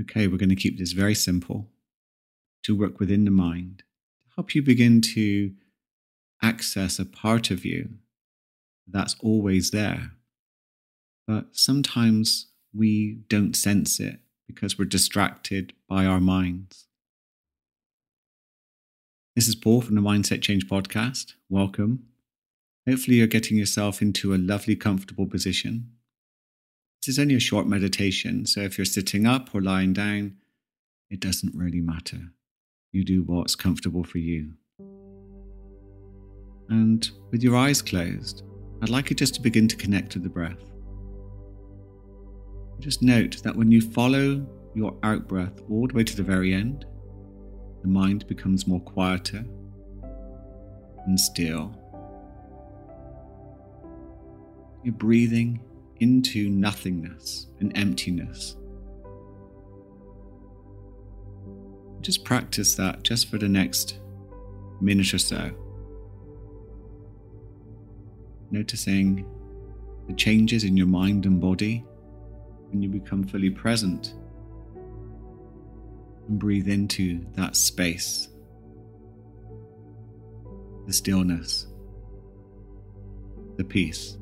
Okay, we're going to keep this very simple to work within the mind to help you begin to access a part of you that's always there. But sometimes we don't sense it because we're distracted by our minds. This is Paul from the Mindset Change Podcast. Welcome. Hopefully, you're getting yourself into a lovely, comfortable position. This is only a short meditation, so if you're sitting up or lying down, it doesn't really matter. You do what's comfortable for you. And with your eyes closed, I'd like you just to begin to connect with the breath. Just note that when you follow your out breath all the way to the very end, the mind becomes more quieter and still. You're breathing into nothingness and emptiness. Just practice that just for the next minute or so. Noticing the changes in your mind and body when you become fully present and breathe into that space, the stillness, the peace.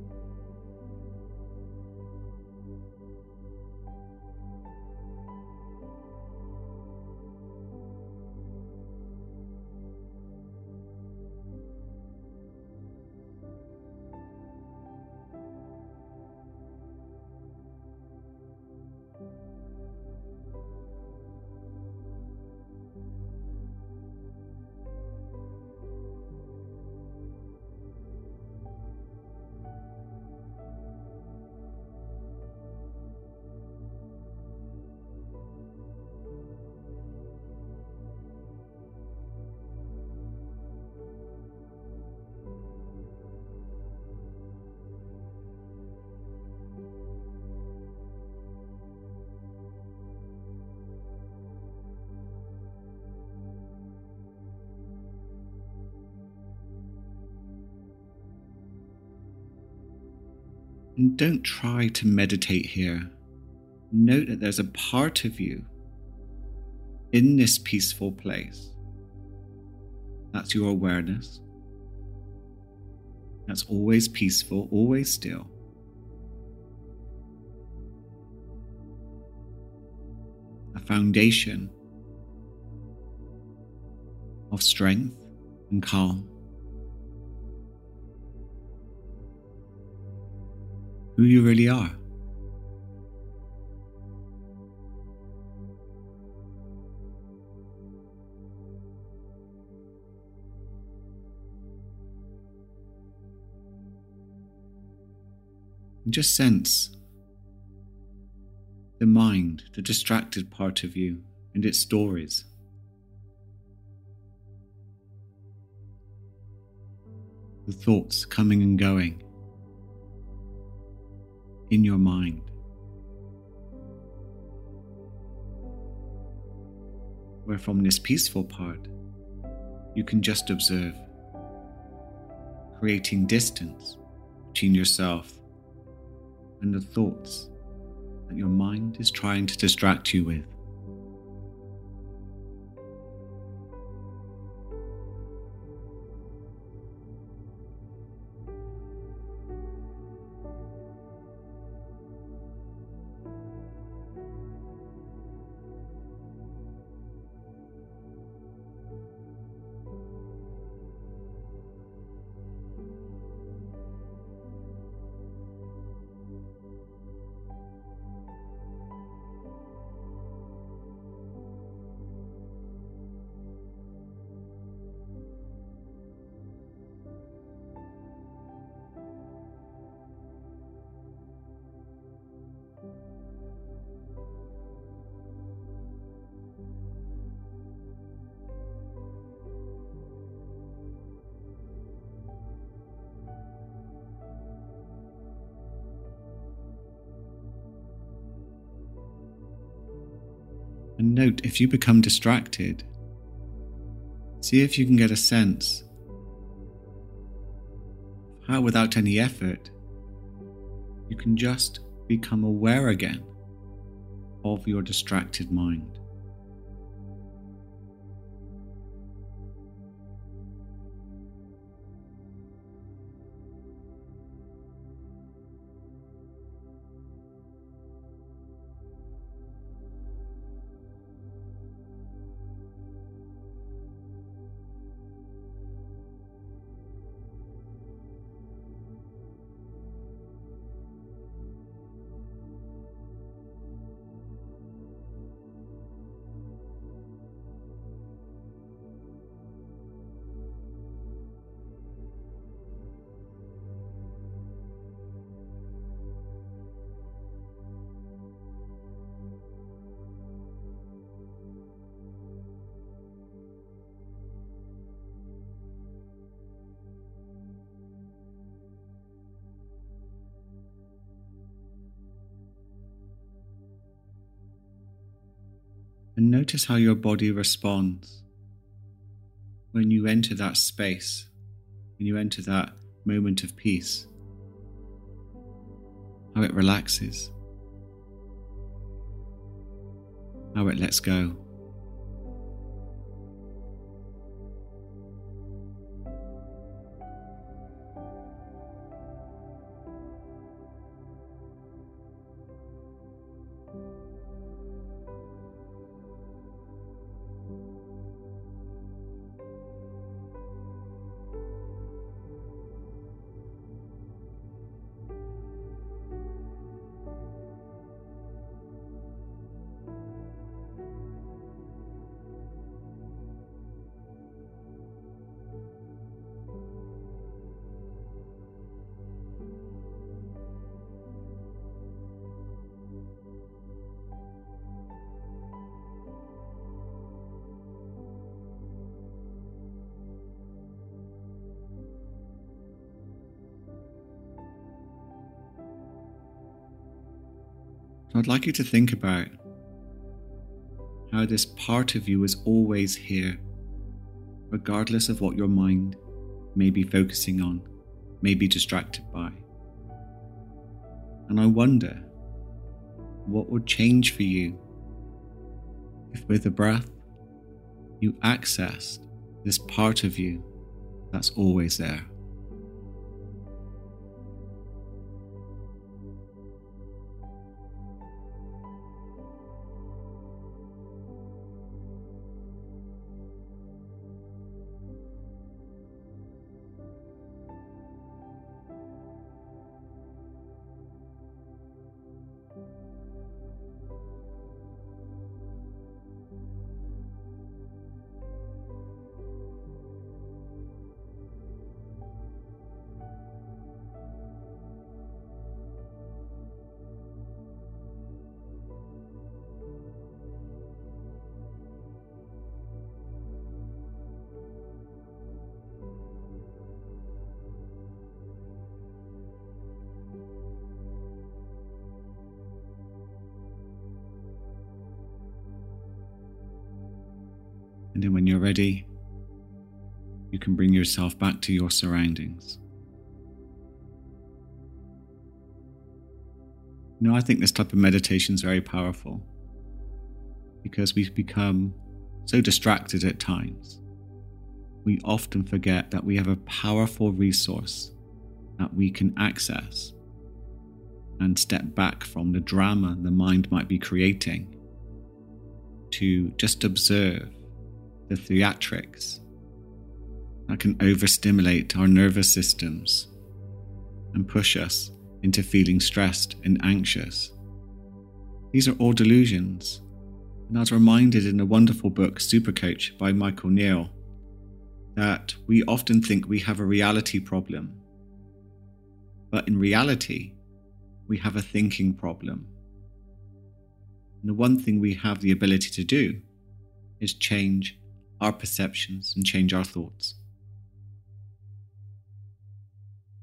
And don't try to meditate here. Note that there's a part of you in this peaceful place. That's your awareness. That's always peaceful, always still. A foundation of strength and calm. Who you really are. And just sense the mind, the distracted part of you, and its stories. The thoughts coming and going in your mind. Where from this peaceful part, you can just observe, creating distance between yourself and the thoughts that your mind is trying to distract you with. And note if you become distracted, see if you can get a sense how, without any effort, you can just become aware again of your distracted mind. And notice how your body responds when you enter that space, when you enter that moment of peace, how it relaxes, how it lets go. I'd like you to think about how this part of you is always here, regardless of what your mind may be focusing on, may be distracted by. And I wonder what would change for you if, with a breath, you accessed this part of you that's always there. And then when you're ready, you can bring yourself back to your surroundings. You know, I think this type of meditation is very powerful because we become so distracted at times. We often forget that we have a powerful resource that we can access and step back from the drama the mind might be creating to just observe the theatrics that can overstimulate our nervous systems and push us into feeling stressed and anxious. These are all delusions. And I was reminded in the wonderful book, Supercoach by Michael Neill, that we often think we have a reality problem. But in reality, we have a thinking problem. And the one thing we have the ability to do is change our perceptions and change our thoughts.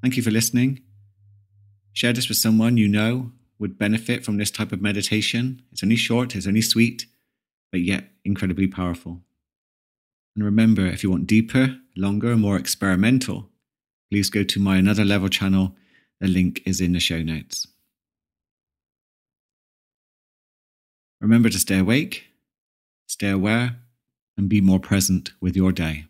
Thank you for listening. Share this with someone you know would benefit from this type of meditation. It's only short, it's only sweet, but yet incredibly powerful. And remember, if you want deeper, longer, more experimental, please go to my Another Level channel. The link is in the show notes. Remember to stay awake, stay aware, and be more present with your day.